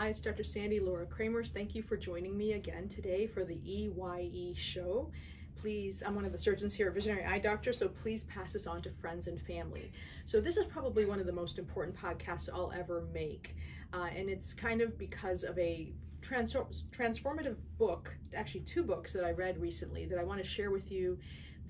Hi, it's Dr. Sandy Lora Cremers. Thank you for joining me again today for the EYE show. Please, I'm one of the surgeons here at Visionary Eye Doctor, so please pass this on to friends and family. So, this is probably one of the most important podcasts I'll ever make. Uh, and it's kind of because of a transformative book, actually, two books that I read recently that I want to share with you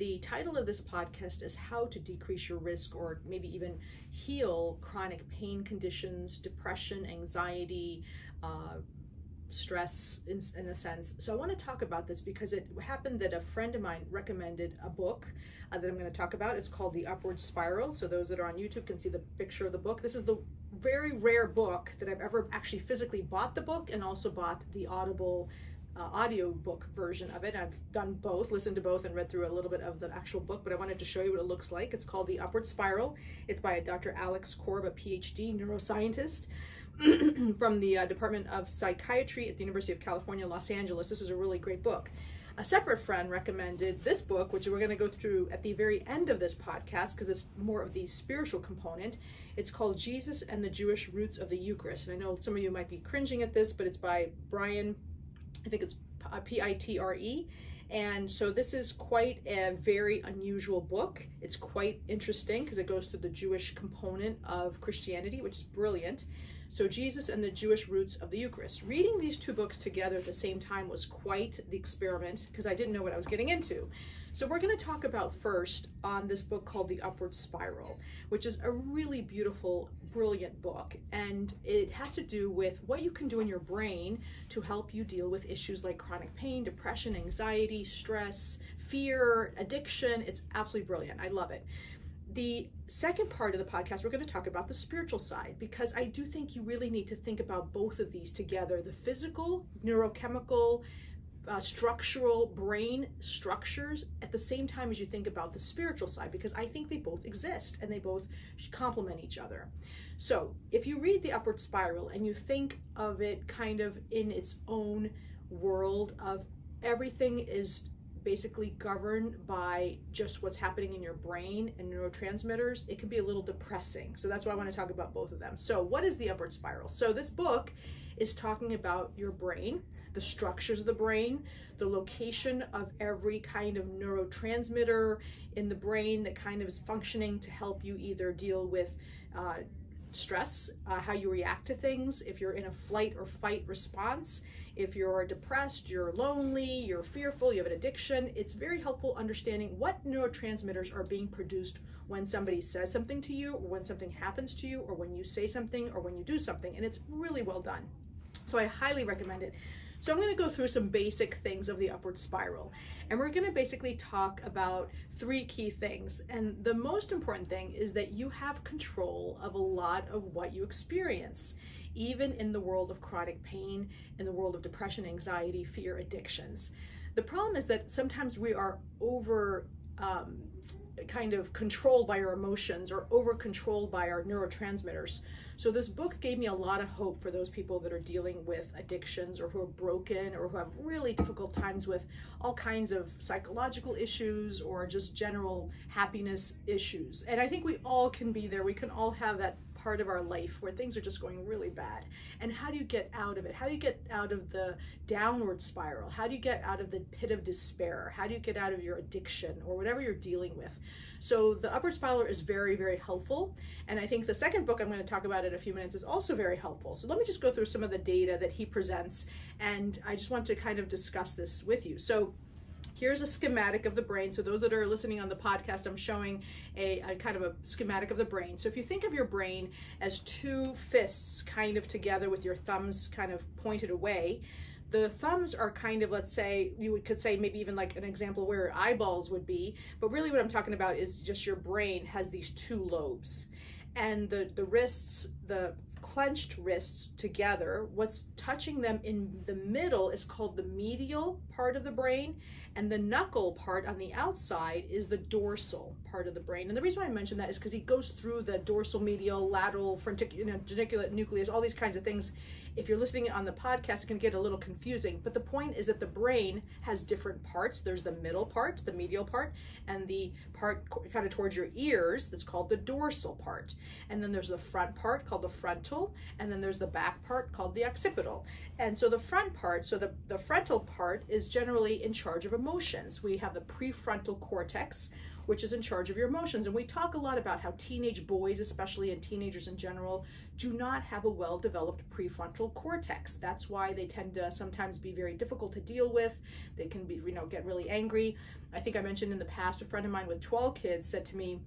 the title of this podcast is How to Decrease Your Risk or maybe even Heal Chronic Pain Conditions, Depression, Anxiety, uh, stress in, in, a sense. So I want to talk about this because it happened that a friend of mine recommended a book uh, that I'm going to talk about. It's called The Upward Spiral. So those that are on YouTube can see the picture of the book. This is the very rare book that I've ever actually physically bought the book and also bought the Audible uh, audiobook version of it. I've done both, listened to both, and read through a little bit of the actual book, but I wanted to show you what it looks like. It's called The Upward Spiral. It's by Dr. Alex Korb, a PhD neuroscientist from the uh, Department of Psychiatry at the University of California, Los Angeles. This is a really great book. A separate friend recommended this book, which we're going to go through at the very end of this podcast because it's more of the spiritual component. It's called Jesus and the Jewish Roots of the Eucharist. And I know some of you might be cringing at this, but it's by Brant I think it's P-I-T-R-E. And so this is quite a very unusual book. It's quite interesting because it goes through the Jewish component of Christianity, which is brilliant. So Jesus and the Jewish roots of the Eucharist. Reading these two books together at the same time was quite the experiment because I didn't know what I was getting into. So we're going to talk about first on this book called The Upward Spiral, which is a really beautiful, brilliant book. And it has to do with what you can do in your brain to help you deal with issues like chronic pain, depression, anxiety, stress, fear, addiction. It's absolutely brilliant. I love it the second part of the podcast, we're going to talk about the spiritual side because I do think you really need to think about both of these together the physical, neurochemical, uh, structural brain structures at the same time as you think about the spiritual side because I think they both exist and they both complement each other. So, if you read The Upward Spiral and you think of it kind of in its own world of everything is basically governed by just what's happening in your brain and neurotransmitters, it can be a little depressing. So that's why I want to talk about both of them. So, what is the upward spiral? So, this book is talking about your brain, the structures of the brain, the location of every kind of neurotransmitter in the brain that kind of is functioning to help you either deal with uh, stress, uh, how you react to things, if you're in a flight or fight response, if you're depressed, you're lonely, you're fearful, you have an addiction, it's very helpful understanding what neurotransmitters are being produced when somebody says something to you, or when something happens to you, or when you say something, or when you do something. And it's really well done. So I highly recommend it. So I'm going to go through some basic things of the upward spiral. And we're going to basically talk about three key things. And the most important thing is that you have control of a lot of what you experience, even in the world of chronic pain, in the world of depression, anxiety, fear, addictions. The problem is that sometimes we are over um, kind of controlled by our emotions or over controlled by our neurotransmitters. So this book gave me a lot of hope for those people that are dealing with addictions or who are broken or who have really difficult times with all kinds of psychological issues or just general happiness issues. And I think we all can be there. We can all have that part of our life where things are just going really bad. And how do you get out of it? How do you get out of the downward spiral? How do you get out of the pit of despair? How do you get out of your addiction or whatever you're dealing with? So the upward spiral is very, very helpful. And I think the second book I'm going to talk about in a few minutes is also very helpful. So let me just go through some of the data that he presents. And I just want to kind of discuss this with you. So Here's a schematic of the brain. So those that are listening on the podcast, I'm showing a, a, kind of a schematic of the brain. So if you think of your brain as two fists kind of together with your thumbs kind of pointed away, the thumbs are kind of, let's say, you could say maybe even like an example where eyeballs would be, but really what I'm talking about is just your brain has these two lobes. And the, the wrists, the clenched wrists together, what's touching them in the middle is called the medial part of the brain, and the knuckle part on the outside is the dorsal part of the brain. And the reason why I mention that is because he goes through the dorsal medial, lateral, frontic, you know, geniculate nucleus, all these kinds of things if you're listening on the podcast, it can get a little confusing. But the point is that the brain has different parts. There's the middle part, the medial part, and the part kind of towards your ears that's called the dorsal part. And then there's the front part called the frontal, and then there's the back part called the occipital. And so the front part, so the, the frontal part is generally in charge of emotions. We have the prefrontal cortex, which is in charge of your emotions. And we talk a lot about how teenage boys, especially and teenagers in general, do not have a well developed prefrontal cortex. That's why they tend to sometimes be very difficult to deal with. They can be, you know, get really angry. I think I mentioned in the past, a friend of mine with 12 kids said to me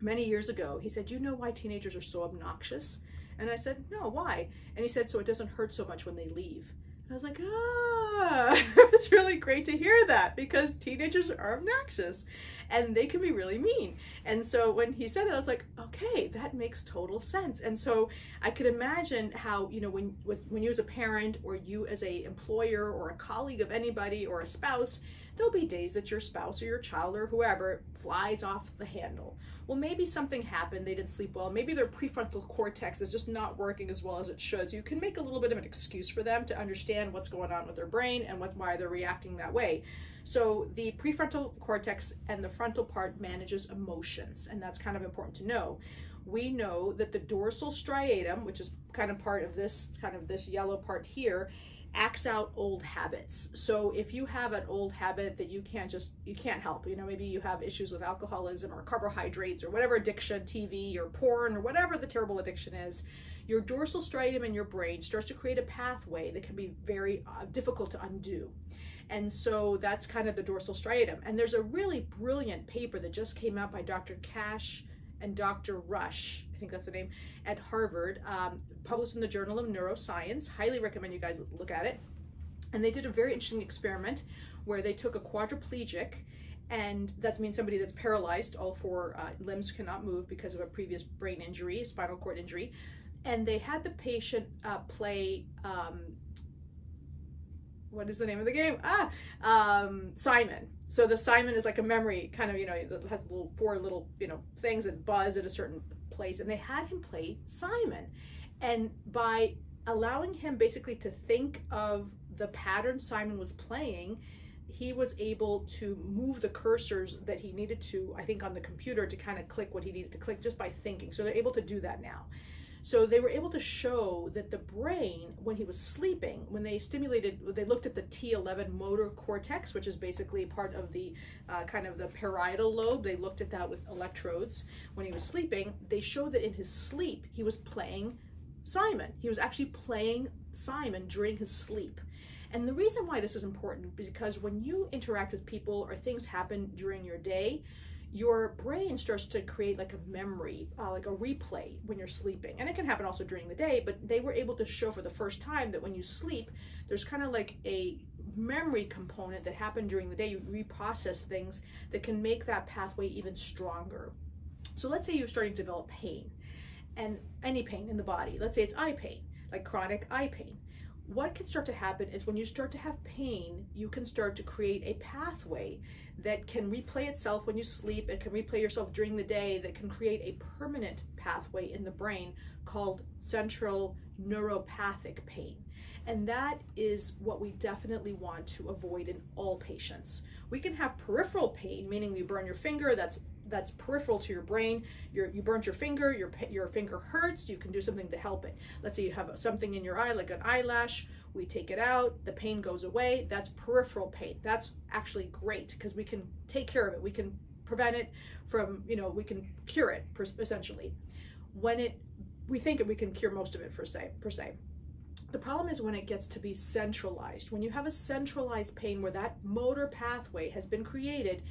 many years ago, he said, Do you know why teenagers are so obnoxious? And I said, No, why? And he said, So it doesn't hurt so much when they leave. I was like, ah, it's really great to hear that because teenagers are obnoxious and they can be really mean. And so when he said that, I was like, okay, that makes total sense. And so I could imagine how, you know, when, when you as a parent or you as a employer or a colleague of anybody or a spouse, there'll be days that your spouse or your child or whoever flies off the handle. Well, maybe something happened, they didn't sleep well, maybe their prefrontal cortex is just not working as well as it should. So you can make a little bit of an excuse for them to understand what's going on with their brain and what, why they're reacting that way. So the prefrontal cortex and the frontal part manages emotions, and that's kind of important to know. We know that the dorsal striatum, which is kind of part of this kind of this yellow part here, acts out old habits. So if you have an old habit that you can't just you can't help, you know, maybe you have issues with alcoholism or carbohydrates or whatever addiction, TV or porn or whatever the terrible addiction is, your dorsal striatum in your brain starts to create a pathway that can be very uh, difficult to undo. And so that's kind of the dorsal striatum. And there's a really brilliant paper that just came out by Dr. Cash and Dr. Rush, I think that's the name, at Harvard, um, published in the Journal of Neuroscience. Highly recommend you guys look at it. And they did a very interesting experiment where they took a quadriplegic, and that means somebody that's paralyzed, all four uh, limbs cannot move because of a previous brain injury, spinal cord injury, and they had the patient uh, play. Um, what is the name of the game? Ah, um, Simon. So the Simon is like a memory kind of, you know, it has little four little, you know, things that buzz at a certain place. And they had him play Simon. And by allowing him basically to think of the pattern Simon was playing, he was able to move the cursors that he needed to, I think, on the computer to kind of click what he needed to click just by thinking. So they're able to do that now. So they were able to show that the brain, when he was sleeping, when they stimulated, they looked at the T11 motor cortex, which is basically part of the uh, kind of the parietal lobe. They looked at that with electrodes. When he was sleeping, they showed that in his sleep, he was playing Simon. He was actually playing Simon during his sleep. And the reason why this is important is because when you interact with people or things happen during your day, your brain starts to create like a memory, uh, like a replay when you're sleeping. And it can happen also during the day, but they were able to show for the first time that when you sleep, there's kind of like a memory component that happened during the day. You reprocess things that can make that pathway even stronger. So let's say you're starting to develop pain and any pain in the body. Let's say it's eye pain, like chronic eye pain what can start to happen is when you start to have pain, you can start to create a pathway that can replay itself when you sleep. It can replay yourself during the day that can create a permanent pathway in the brain called central neuropathic pain. And that is what we definitely want to avoid in all patients. We can have peripheral pain, meaning you burn your finger, that's that's peripheral to your brain. You're, you burnt your finger, your, your finger hurts, you can do something to help it. Let's say you have something in your eye, like an eyelash, we take it out, the pain goes away. That's peripheral pain. That's actually great because we can take care of it. We can prevent it from, you know, we can cure it essentially. When it, we think that we can cure most of it per se, per se. The problem is when it gets to be centralized. When you have a centralized pain where that motor pathway has been created,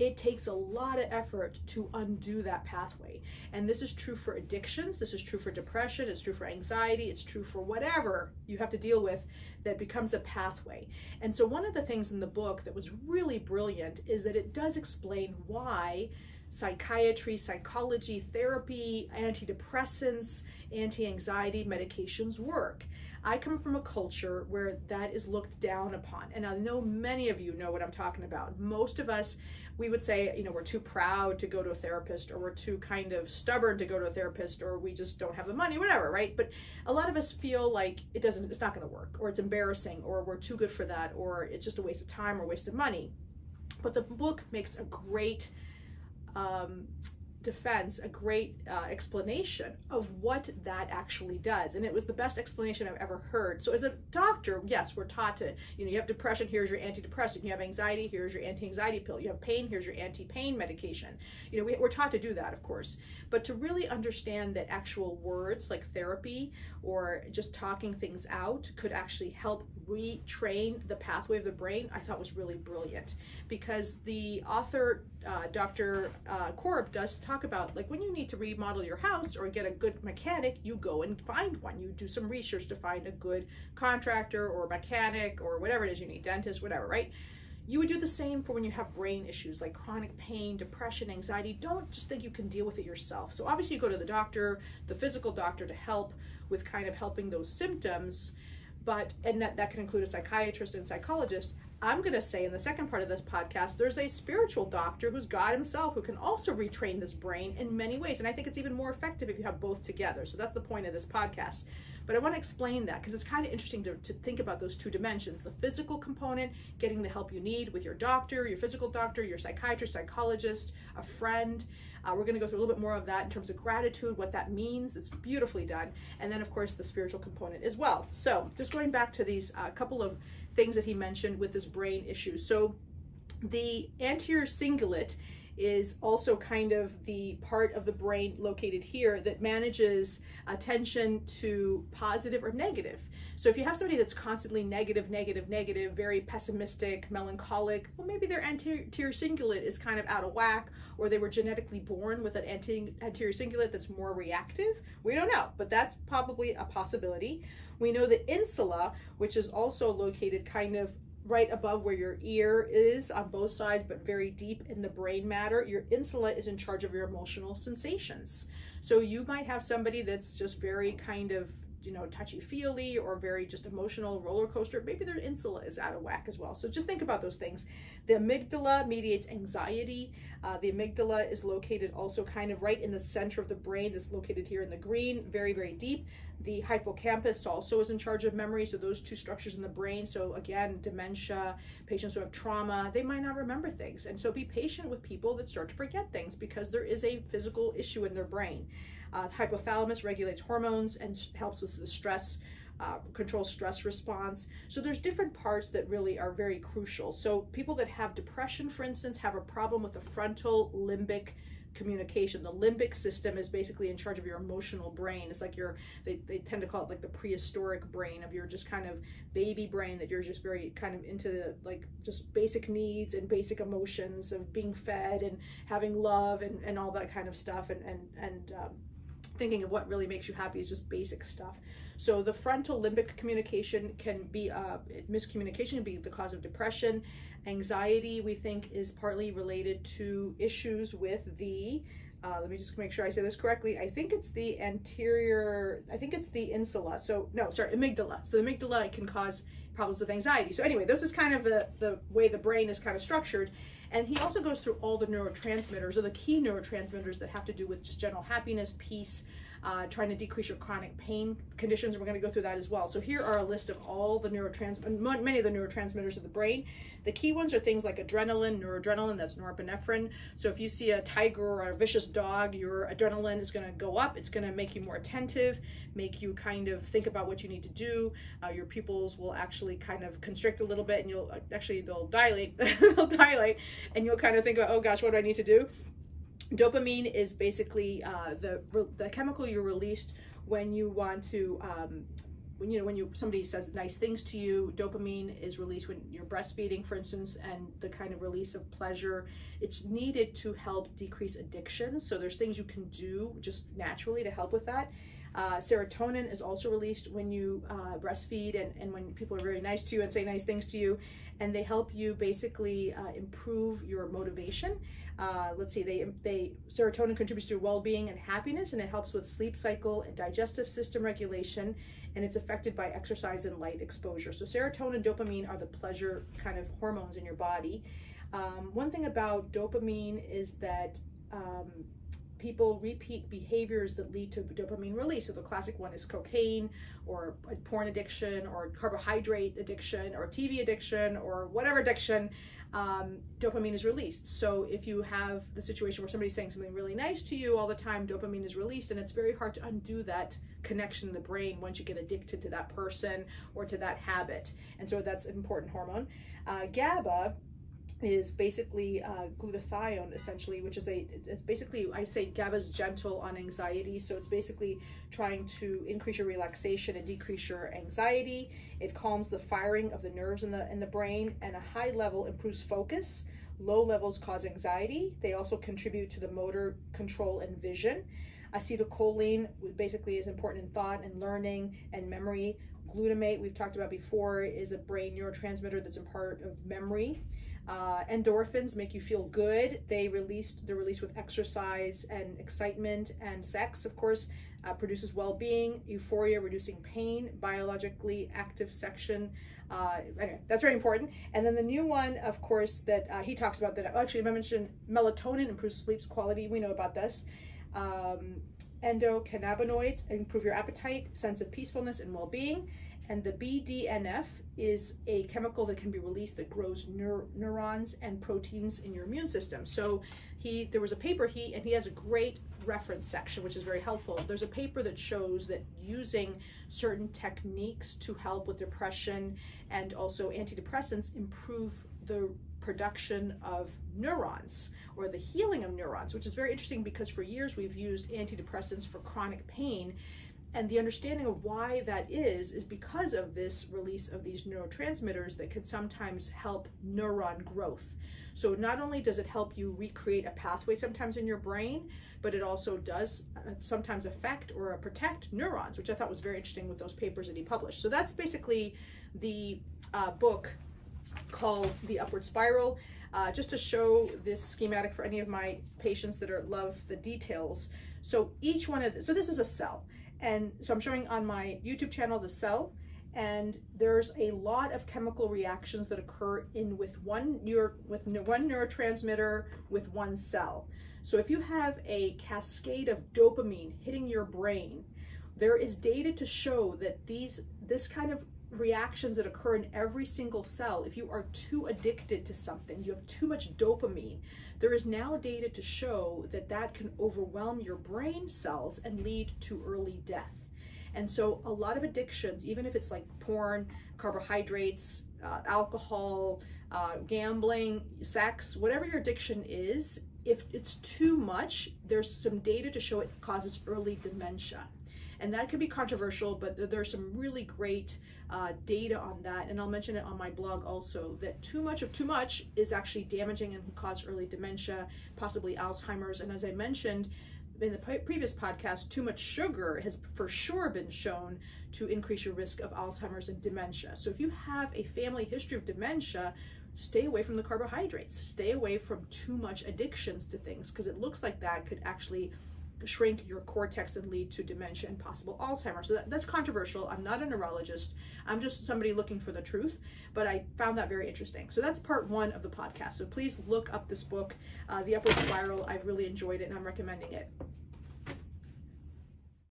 it takes a lot of effort to undo that pathway. And this is true for addictions, this is true for depression, it's true for anxiety, it's true for whatever you have to deal with that becomes a pathway. And so, one of the things in the book that was really brilliant is that it does explain why psychiatry, psychology, therapy, antidepressants, anti anxiety medications work. I come from a culture where that is looked down upon. And I know many of you know what I'm talking about. Most of us, we would say, you know, we're too proud to go to a therapist or we're too kind of stubborn to go to a therapist or we just don't have the money, whatever, right? But a lot of us feel like it doesn't, it's not going to work or it's embarrassing or we're too good for that or it's just a waste of time or waste of money. But the book makes a great um, defense a great uh, explanation of what that actually does and it was the best explanation i've ever heard. So as a doctor yes we're taught to you know you have depression here's your antidepressant you have anxiety here's your anti-anxiety pill you have pain here's your anti-pain medication. You know we, we're taught to do that of course. But to really understand that actual words like therapy or just talking things out could actually help retrain the pathway of the brain i thought was really brilliant. Because the author uh, dr uh, korb does talk about like when you need to remodel your house or get a good mechanic you go and find one you do some research to find a good contractor or mechanic or whatever it is you need dentist whatever right you would do the same for when you have brain issues like chronic pain, depression, anxiety. Don't just think you can deal with it yourself. So obviously you go to the doctor, the physical doctor to help with kind of helping those symptoms, but and that, that can include a psychiatrist and psychologist. I'm going to say in the second part of this podcast, there's a spiritual doctor who's God himself who can also retrain this brain in many ways. And I think it's even more effective if you have both together. So that's the point of this podcast. But I want to explain that because it's kind of interesting to, to think about those two dimensions the physical component, getting the help you need with your doctor, your physical doctor, your psychiatrist, psychologist, a friend. Uh, we're going to go through a little bit more of that in terms of gratitude, what that means. It's beautifully done. And then, of course, the spiritual component as well. So, just going back to these uh, couple of things that he mentioned with this brain issue. So, the anterior cingulate is also kind of the part of the brain located here that manages attention to positive or negative. So if you have somebody that's constantly negative, negative, negative, very pessimistic, melancholic, well, maybe their anterior cingulate is kind of out of whack, or they were genetically born with an anterior cingulate that's more reactive. We don't know, but that's probably a possibility. We know the insula, which is also located kind of right above where your ear is on both sides, but very deep in the brain matter. Your insula is in charge of your emotional sensations. So you might have somebody that's just very kind of you know, touchy feely or very just emotional roller coaster, maybe their insula is out of whack as well. So just think about those things. The amygdala mediates anxiety. Uh, the amygdala is located also kind of right in the center of the brain. This located here in the green, very, very deep. The hippocampus also is in charge of memory. So those two structures in the brain. So again, dementia, patients who have trauma, they might not remember things. And so be patient with people that start to forget things because there is a physical issue in their brain. Uh, hypothalamus regulates hormones and helps with the stress, uh, control stress response. So there's different parts that really are very crucial. So people that have depression, for instance, have a problem with the frontal limbic communication. The limbic system is basically in charge of your emotional brain. It's like your, they, they tend to call it like the prehistoric brain of your just kind of baby brain that you're just very kind of into like just basic needs and basic emotions of being fed and having love and, and all that kind of stuff and, and, and um, thinking of what really makes you happy is just basic stuff. So the frontal limbic communication can be uh, miscommunication can be the cause of depression. Anxiety we think is partly related to issues with the uh, let me just make sure I say this correctly. I think it's the anterior, I think it's the insula. So no, sorry, amygdala. So the amygdala can cause problems with anxiety. So anyway, this is kind of the, the way the brain is kind of structured. And he also goes through all the neurotransmitters or the key neurotransmitters that have to do with just general happiness, peace, uh, trying to decrease your chronic pain conditions. We're going to go through that as well. So here are a list of all the neurotransmitters, many of the neurotransmitters of the brain. The key ones are things like adrenaline, noradrenaline, that's norepinephrine. So if you see a tiger or a vicious dog, your adrenaline is going to go up. It's going to make you more attentive, make you kind of think about what you need to do. Uh, your pupils will actually kind of constrict a little bit and you'll actually, they'll dilate, they'll dilate and you'll kind of think about, oh gosh, what do I need to do? Dopamine is basically uh, the, the chemical you released when you want to um, when you know when you somebody says nice things to you dopamine is released when you're breastfeeding for instance and the kind of release of pleasure it's needed to help decrease addiction. So there's things you can do just naturally to help with that Uh, serotonin is also released when you uh, breastfeed and, and when people are very nice to you and say nice things to you. And they help you basically uh, improve your motivation. Uh, let's see, they, they serotonin contributes to your well-being and happiness, and it helps with sleep cycle and digestive system regulation, and it's affected by exercise and light exposure. So serotonin and dopamine are the pleasure kind of hormones in your body. Um, one thing about dopamine is that um, people repeat behaviors that lead to dopamine release. So the classic one is cocaine or porn addiction or carbohydrate addiction or TV addiction or whatever addiction, um, dopamine is released. So if you have the situation where somebody's saying something really nice to you all the time, dopamine is released and it's very hard to undo that connection in the brain once you get addicted to that person or to that habit. And so that's an important hormone. Uh, GABA is basically uh, glutathione essentially which is a it's basically i say gaba's gentle on anxiety. So it's basically trying to increase your relaxation and decrease your anxiety. It calms the firing of the nerves in the in the brain and a high level improves focus. Low levels cause anxiety. They also contribute to the motor control and vision. Acetylcholine basically is important in thought and learning and memory. Glutamate we've talked about before is a brain neurotransmitter that's a part of memory uh, endorphins make you feel good. They released they're released with exercise and excitement and sex, of course, uh, produces well-being, euphoria, reducing pain, biologically active section. Uh, anyway, that's very important. And then the new one, of course, that uh, he talks about that actually I mentioned melatonin improves sleep quality. We know about this. Um, endocannabinoids improve your appetite, sense of peacefulness, and well-being. And the BDNF is a chemical that can be released that grows neur neurons and proteins in your immune system. So he, there was a paper he, and he has a great reference section, which is very helpful. There's a paper that shows that using certain techniques to help with depression and also antidepressants improve the production of neurons or the healing of neurons, which is very interesting because for years we've used antidepressants for chronic pain and the understanding of why that is, is because of this release of these neurotransmitters that could sometimes help neuron growth. So not only does it help you recreate a pathway sometimes in your brain, but it also does uh, sometimes affect or protect neurons, which I thought was very interesting with those papers that he published. So that's basically the uh, book called The Upward Spiral. Uh, just to show this schematic for any of my patients that are love the details. So each one of, so this is a cell. And so I'm showing on my YouTube channel the cell, and there's a lot of chemical reactions that occur in with one neuro, with one neurotransmitter with one cell. So if you have a cascade of dopamine hitting your brain, there is data to show that these this kind of reactions that occur in every single cell, if you are too addicted to something, you have too much dopamine, there is now data to show that that can overwhelm your brain cells and lead to early death. And so a lot of addictions, even if it's like porn, carbohydrates, uh, alcohol, uh, gambling, sex, whatever your addiction is, if it's too much, there's some data to show it causes early dementia. And that can be controversial, but there's some really great uh, data on that. And I'll mention it on my blog also that too much of too much is actually damaging and can cause early dementia, possibly Alzheimer's. And as I mentioned, in the previous podcast, too much sugar has for sure been shown to increase your risk of Alzheimer's and dementia. So if you have a family history of dementia, stay away from the carbohydrates, stay away from too much addictions to things because it looks like that could actually shrink your cortex and lead to dementia and possible Alzheimer's. So that, that's controversial. I'm not a neurologist. I'm just somebody looking for the truth, but I found that very interesting. So that's part one of the podcast. So please look up this book, uh, The Upward Spiral. I've really enjoyed it and I'm recommending it.